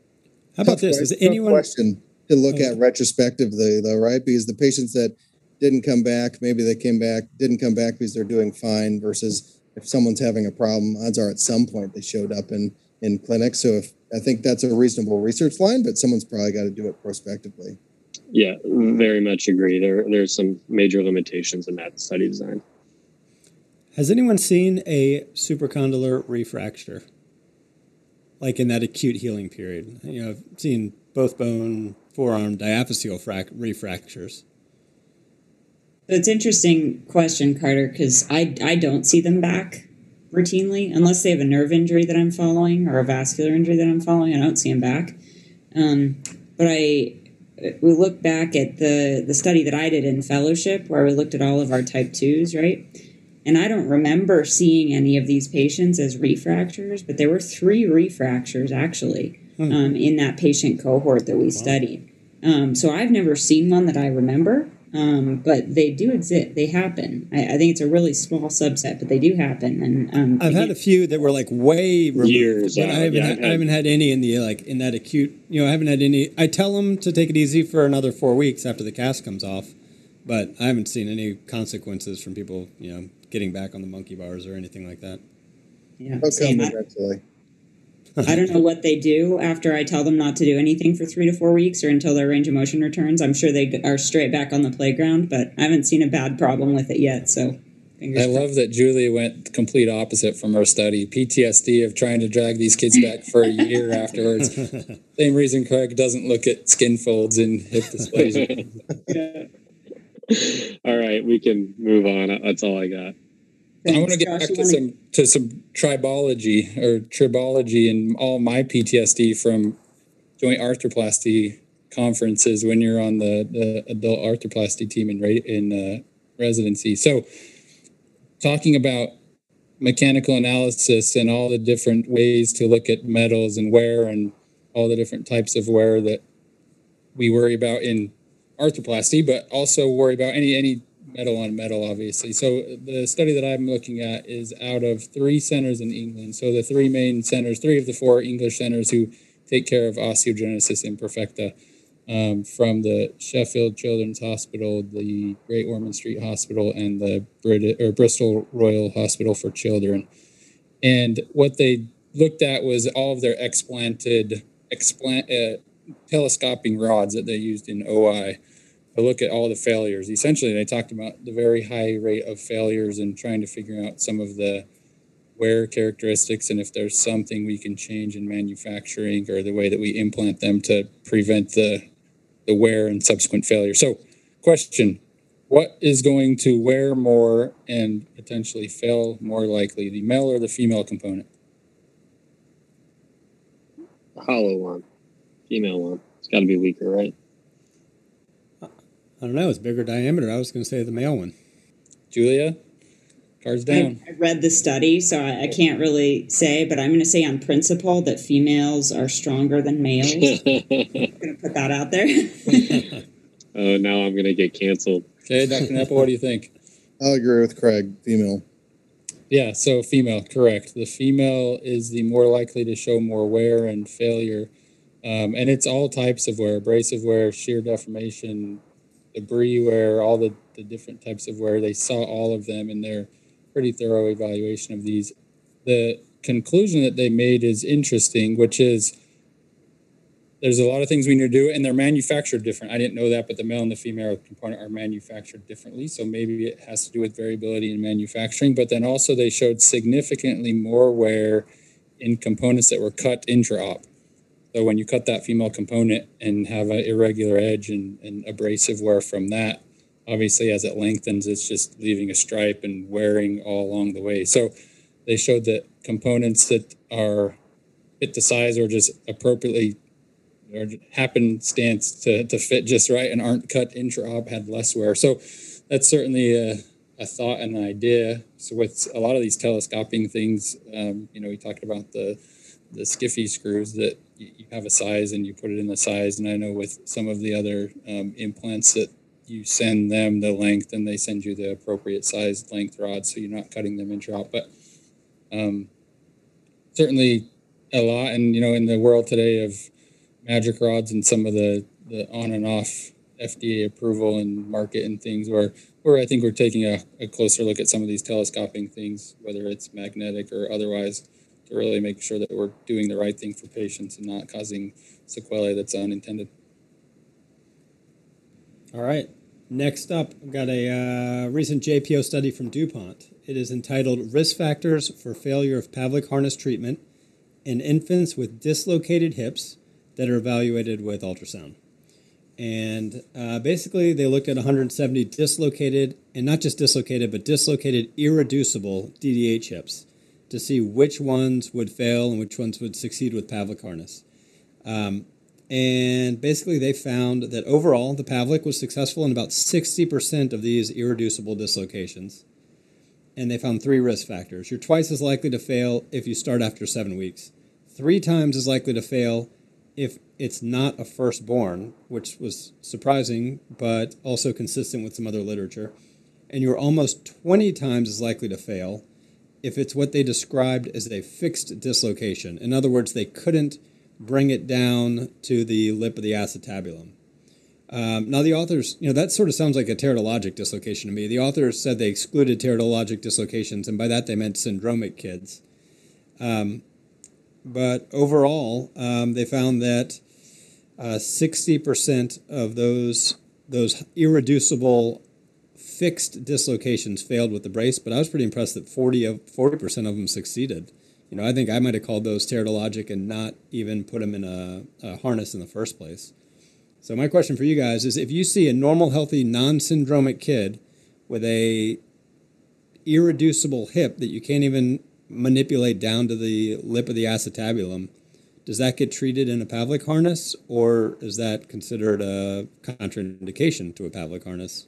How about Tough this? que- Is tough anyone question to look Oh. at retrospectively though, right? Because the patients that didn't come back, maybe they came back, didn't come back because they're doing fine versus if someone's having a problem, odds are at some point they showed up in in clinic. So if I think that's a reasonable research line, but someone's probably got to do it prospectively. Yeah, very much agree. There, there's some major limitations in that study design. has anyone seen a supracondylar refracture? Like in that acute healing period, you know, I've seen both bone forearm diaphyseal frac- refractures. It's interesting question, Carter, because I I don't see them back routinely unless they have a nerve injury that I'm following or a vascular injury that I'm following. I don't see them back. Um, but I we look back at the the study that I did in fellowship where we looked at all of our type twos, right? And I don't remember seeing any of these patients as refractures, but there were three refractures actually Hmm. um, in that patient cohort that we studied. Um, so I've never seen one that I remember, um, but they do exist. They happen. I, I think it's a really small subset, but they do happen. And um, I've had a few that were like way removed, Years but I haven't, yeah, had, I've I haven't had any in the like in that acute. You know, I haven't had any. I tell them to take it easy for another four weeks after the cast comes off, but I haven't seen any consequences from people. You know, getting back on the monkey bars or anything like that. yeah, They'll same. come I, eventually. I don't know what they do after I tell them not to do anything for three to four weeks or until their range of motion returns. I'm sure they are straight back on the playground, but I haven't seen a bad problem with it yet. So, fingers I crossed. love that Julia went the complete opposite from her study. PTSD of trying to drag these kids back for a year afterwards. Same reason Craig doesn't look at skin folds and hip dysplasia. yeah. all right, we can move on. That's all I got. I want to get Josh. back to some to some tribology or tribology and all my PTSD from joint arthroplasty conferences when you're on the, the adult arthroplasty team in in uh, residency. So, talking about mechanical analysis and all the different ways to look at metals and wear and all the different types of wear that we worry about in arthroplasty, but also worry about any any metal on metal, obviously. So the study that I'm looking at is out of three centers in England. So the three main centers, three of the four English centers who take care of osteogenesis imperfecta, um, from the Sheffield Children's Hospital, the Great Ormond Street Hospital, and the Brit- or Bristol Royal Hospital for Children. And what they looked at was all of their explanted, explant, uh, telescoping rods that they used in OI to look at all the failures. Essentially, they talked about the very high rate of failures and trying to figure out some of the wear characteristics and if there's something we can change in manufacturing or the way that we implant them to prevent the the wear and subsequent failure. So, question: What is going to wear more and potentially fail more likely, the male or the female component? The hollow one, female one. It's got to be weaker, right? I don't know. It's bigger diameter. I was going to say the male one. Julia, cards down. I, I read the study, so I, I can't really say, but I'm going to say on principle that females are stronger than males. I'm going to put that out there. oh, now I'm gonna get canceled. Okay, Dr. Nepple, what do you think? I'll agree with Craig. Female. Yeah, so female, correct. The female is the more likely to show more wear and failure. Um, and it's all types of wear abrasive wear, shear deformation, debris wear, all the, the different types of wear. They saw all of them in their pretty thorough evaluation of these. The conclusion that they made is interesting, which is there's a lot of things we need to do, and they're manufactured different. I didn't know that, but the male and the female component are manufactured differently. So maybe it has to do with variability in manufacturing. But then also they showed significantly more wear in components that were cut intra-op. So when you cut that female component and have an irregular edge and, and abrasive wear from that, obviously as it lengthens, it's just leaving a stripe and wearing all along the way. So they showed that components that are fit the size or just appropriately or happenstance to, to fit just right and aren't cut intra-op had less wear. So that's certainly a, a thought and an idea. So with a lot of these telescoping things, um, you know, we talked about the the SCFE screws that you, have a size and you put it in the size. And I know with some of the other um, implants that you send them the length and they send you the appropriate size length rod, so you're not cutting them intra-op. But um, certainly a lot, and you know, in the world today of magic rods and some of the, the on and off FDA approval and market and things where where I think we're taking a, a closer look at some of these telescoping things, whether it's magnetic or otherwise, really make sure that we're doing the right thing for patients and not causing sequelae that's unintended. All right. Next up, I've got a uh, recent JPO study from DuPont. It is entitled Risk Factors for Failure of Pavlik Harness Treatment in Infants with Dislocated Hips that are evaluated with ultrasound. And uh, basically, they looked at 170 dislocated, and not just dislocated, but dislocated irreducible DDH hips to see which ones would fail and which ones would succeed with Pavlik harness. Um, and basically, they found that overall, the Pavlik was successful in about 60% of these irreducible dislocations. And they found three risk factors. You're twice as likely to fail if you start after seven weeks, three times as likely to fail if it's not a firstborn, which was surprising, but also consistent with some other literature. And you're almost 20 times as likely to fail if it's what they described as a fixed dislocation. In other words, they couldn't bring it down to the lip of the acetabulum. Um, now, the authors, you know, that sort of sounds like a teratologic dislocation to me. The authors said they excluded teratologic dislocations, and by that they meant syndromic kids. Um, but overall, um, they found that uh, 60% of those those irreducible fixed dislocations failed with the brace, but I was pretty impressed that 40 of 40% of them succeeded. You know, I think I might have called those teratologic and not even put them in a, a harness in the first place. So my question for you guys is: If you see a normal, healthy, non-syndromic kid with a irreducible hip that you can't even manipulate down to the lip of the acetabulum, does that get treated in a Pavlik harness, or is that considered a contraindication to a Pavlik harness?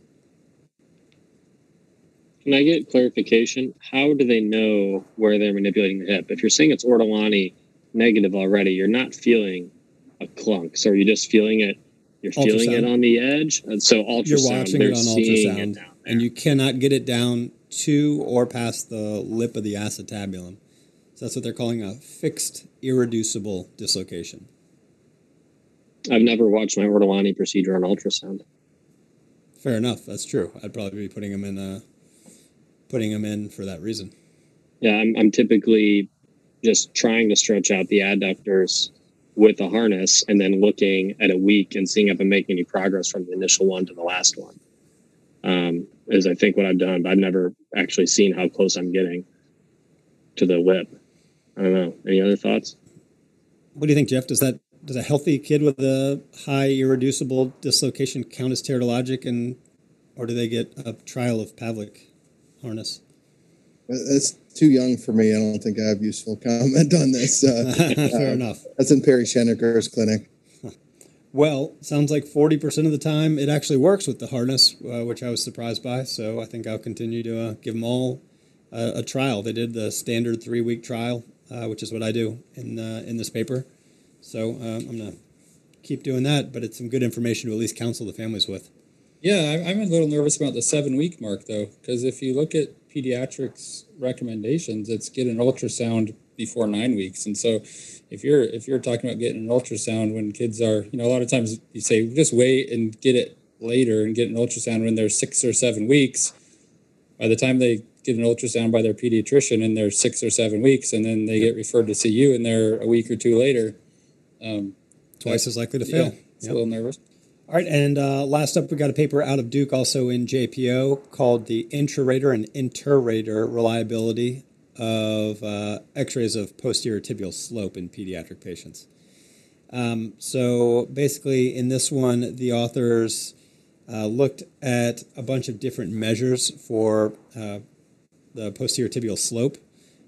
Can I get clarification? How do they know where they're manipulating the hip? If you're saying it's Ortolani negative already, you're not feeling a clunk. So are you just feeling it? You're feeling it on the edge. And so ultrasound, you're watching it on ultrasound, it and you cannot get it down to or past the lip of the acetabulum. So that's what they're calling a fixed irreducible dislocation. I've never watched my Ortolani procedure on ultrasound. Fair enough. That's true. I'd probably be putting them in, uh, putting them in for that reason. Yeah, I'm, I'm typically just trying to stretch out the adductors with a harness and then looking at a week and seeing if I'm making any progress from the initial one to the last one. Um, is I think what I've done, but I've never actually seen how close I'm getting to the lip. I don't know. Any other thoughts? What do you think, Jeff? Does that does a healthy kid with a high irreducible dislocation count as teratologic, and or do they get a trial of Pavlik harness? That's too young for me. I don't think I have useful comment on this. Uh, Fair uh, enough. That's in Perry Schoenecker's clinic. Well, sounds like 40% of the time it actually works with the harness, uh, which I was surprised by. So I think I'll continue to uh, give them all uh, a trial. They did the standard three week trial, uh, which is what I do in, uh, in this paper. So um, I'm going to keep doing that, but it's some good information to at least counsel the families with. Yeah, I'm a little nervous about the seven week mark though, because if you look at pediatrics recommendations, it's get an ultrasound before nine weeks. And so if you're if you're talking about getting an ultrasound when kids are, you know, a lot of times you say just wait and get it later and get an ultrasound when they're six or seven weeks. By the time they get an ultrasound by their pediatrician and they're six or seven weeks, and then they get referred to see you and they're a week or two later. Um, Twice as likely to fail. yeah, it's Yep. a little nervous. All right, and uh, last up, we got a paper out of Duke, also in JPO, called the intrarater and interrater reliability of uh, X-rays of posterior tibial slope in pediatric patients. Um, so basically, in this one, the authors uh, looked at a bunch of different measures for uh, the posterior tibial slope.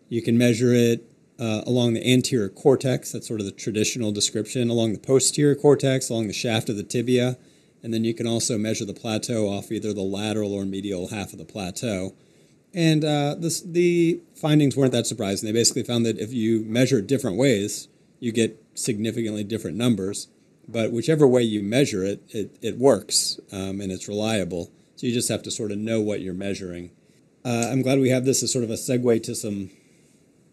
You can measure it uh, along the anterior cortex, that's sort of the traditional description, along the posterior cortex, along the shaft of the tibia, and then you can also measure the plateau off either the lateral or medial half of the plateau. And uh, this, the findings weren't that surprising. They basically found that if you measure different ways, you get significantly different numbers. But whichever way you measure it, it, it works um, and it's reliable. So you just have to sort of know what you're measuring. Uh, I'm glad we have this as sort of a segue to some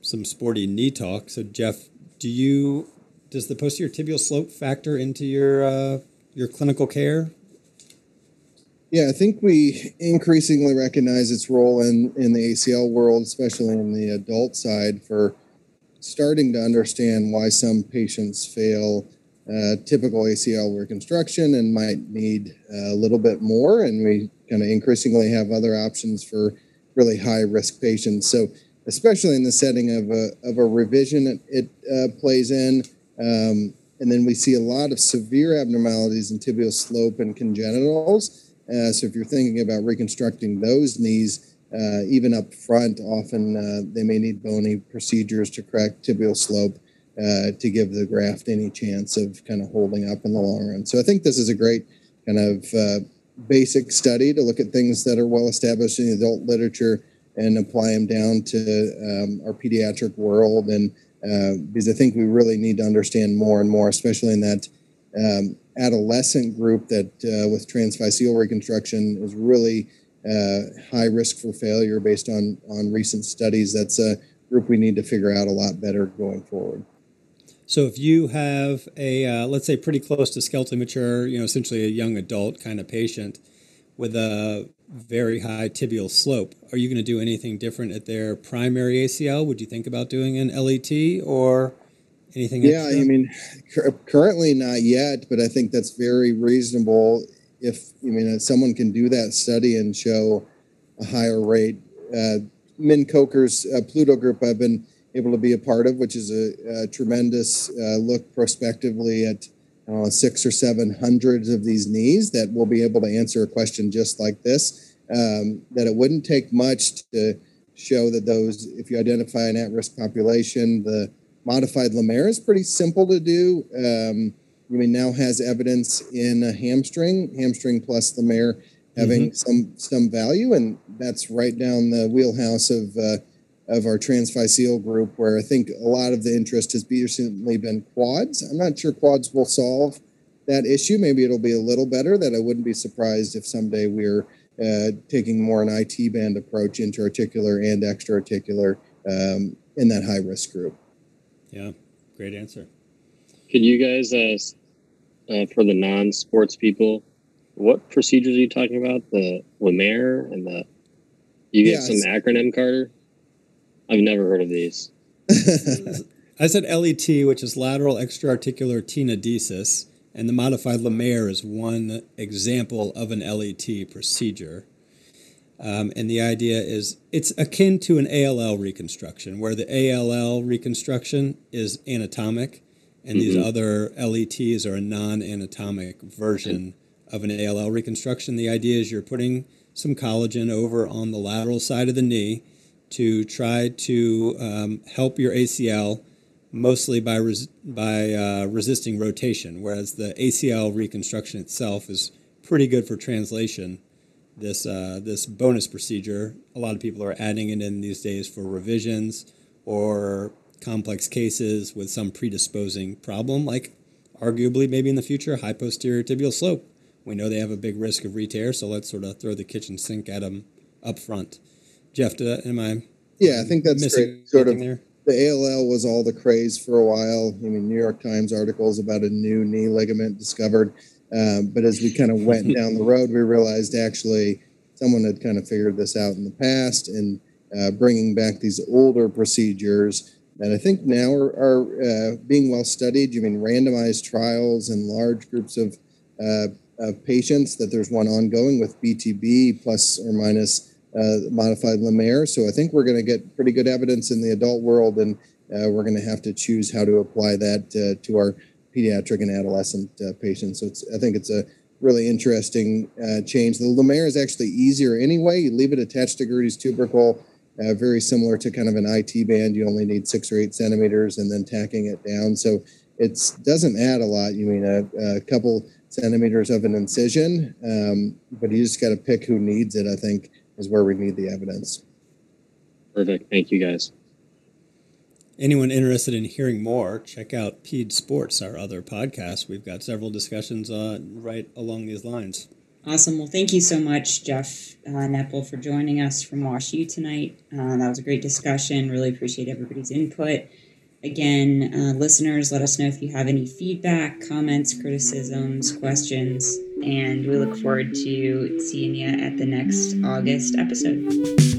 some sporty knee talk. So Jeff, do you does the posterior tibial slope factor into your uh, your clinical care? Yeah, I think we increasingly recognize its role in, in the ACL world, especially in the adult side, for starting to understand why some patients fail uh, typical ACL reconstruction and might need a little bit more. And we kind of increasingly have other options for really high risk patients. So, especially in the setting of a, of a revision, it, it uh, plays in. Um, and then we see a lot of severe abnormalities in tibial slope and congenitals. Uh, so if you're thinking about reconstructing those knees, uh, even up front, often uh, they may need bony procedures to correct tibial slope uh, to give the graft any chance of kind of holding up in the long run. So I think this is a great kind of uh, basic study to look at things that are well established in the adult literature and apply them down to um, our pediatric world. And uh, because I think we really need to understand more and more, especially in that um, adolescent group that uh, with transphyseal reconstruction is really uh, high risk for failure based on on recent studies. That's a group we need to figure out a lot better going forward. So if you have a uh, let's say pretty close to skeletal mature, you know, essentially a young adult kind of patient with a very high tibial slope, are you going to do anything different at their primary ACL? Would you think about doing an LET or anything? Yeah? I mean, currently not yet, but I think that's very reasonable. If I mean, if someone can do that study and show a higher rate, uh, Min Kocher's uh, Pluto group, I've been able to be a part of, which is a, a tremendous uh, look prospectively at uh, six or seven hundreds of these knees that will be able to answer a question just like this. Um, that it wouldn't take much to show that those, if you identify an at-risk population, the modified Lemaire is pretty simple to do. Um, I mean, now has evidence in a hamstring, hamstring plus Lemaire having some some value, and that's right down the wheelhouse of uh, of our transphyseal group, where I think a lot of the interest has recently been quads. I'm not sure quads will solve that issue. Maybe it'll be a little better. That I wouldn't be surprised if someday we're uh, taking more an IT band approach, interarticular and extraarticular, um, in that high risk group. yeah, great answer. Could you guys, uh, uh, for the non-sports people, what procedures are you talking about? The Lemaire and the you get Yeah, some acronym, Carter. I've never heard of these. I said LET, which is lateral extraarticular tenodesis, and the modified Lemaire is one example of an LET procedure. Um, and the idea is it's akin to an ALL reconstruction, where the ALL reconstruction is anatomic, and these other LETs are a non anatomic version of an ALL reconstruction. The idea is you're putting some collagen over on the lateral side of the knee to try to um, help your ACL mostly by res- by uh, resisting rotation, whereas the ACL reconstruction itself is pretty good for translation. This uh, this bonus procedure, a lot of people are adding it in these days for revisions or complex cases with some predisposing problem, like arguably maybe in the future high posterior tibial slope, We know they have a big risk of re-tear, so let's sort of throw the kitchen sink at them up front. Jeff, did I, am I Yeah, I think that's great. Sort of there? the ALL was all the craze for a while. I mean, New York Times articles about a new knee ligament discovered. Um, but as we kind of went down the road, we realized actually someone had kind of figured this out in the past and uh, bringing back these older procedures that I think now are, are uh, being well studied. You mean randomized trials and large groups of, uh, of patients, that there's one ongoing with BTB plus or minus uh, modified Lemaire. So I think we're going to get pretty good evidence in the adult world, and uh, we're going to have to choose how to apply that uh, to our pediatric and adolescent uh, patients. So I think it's a really interesting uh, change. The Lemaire is actually easier anyway. You leave it attached to Gerdy's tubercle, very similar to kind of an IT band. You only need six or eight centimeters, and then tacking it down. So it doesn't add a lot. You mean a, a couple centimeters of an incision, um, but you just got to pick who needs it. I think is where we need the evidence. Perfect. Thank you guys. Anyone interested in hearing more, check out Ped Sports, our other podcast. We've got several discussions uh, right along these lines. Awesome. Well, thank you so much, Jeff uh, Nepple, for joining us from Wash U tonight. Uh, that was a great discussion. Really appreciate everybody's input. Again, uh, listeners, let us know if you have any feedback, comments, criticisms, questions, and we look forward to seeing you at the next August episode.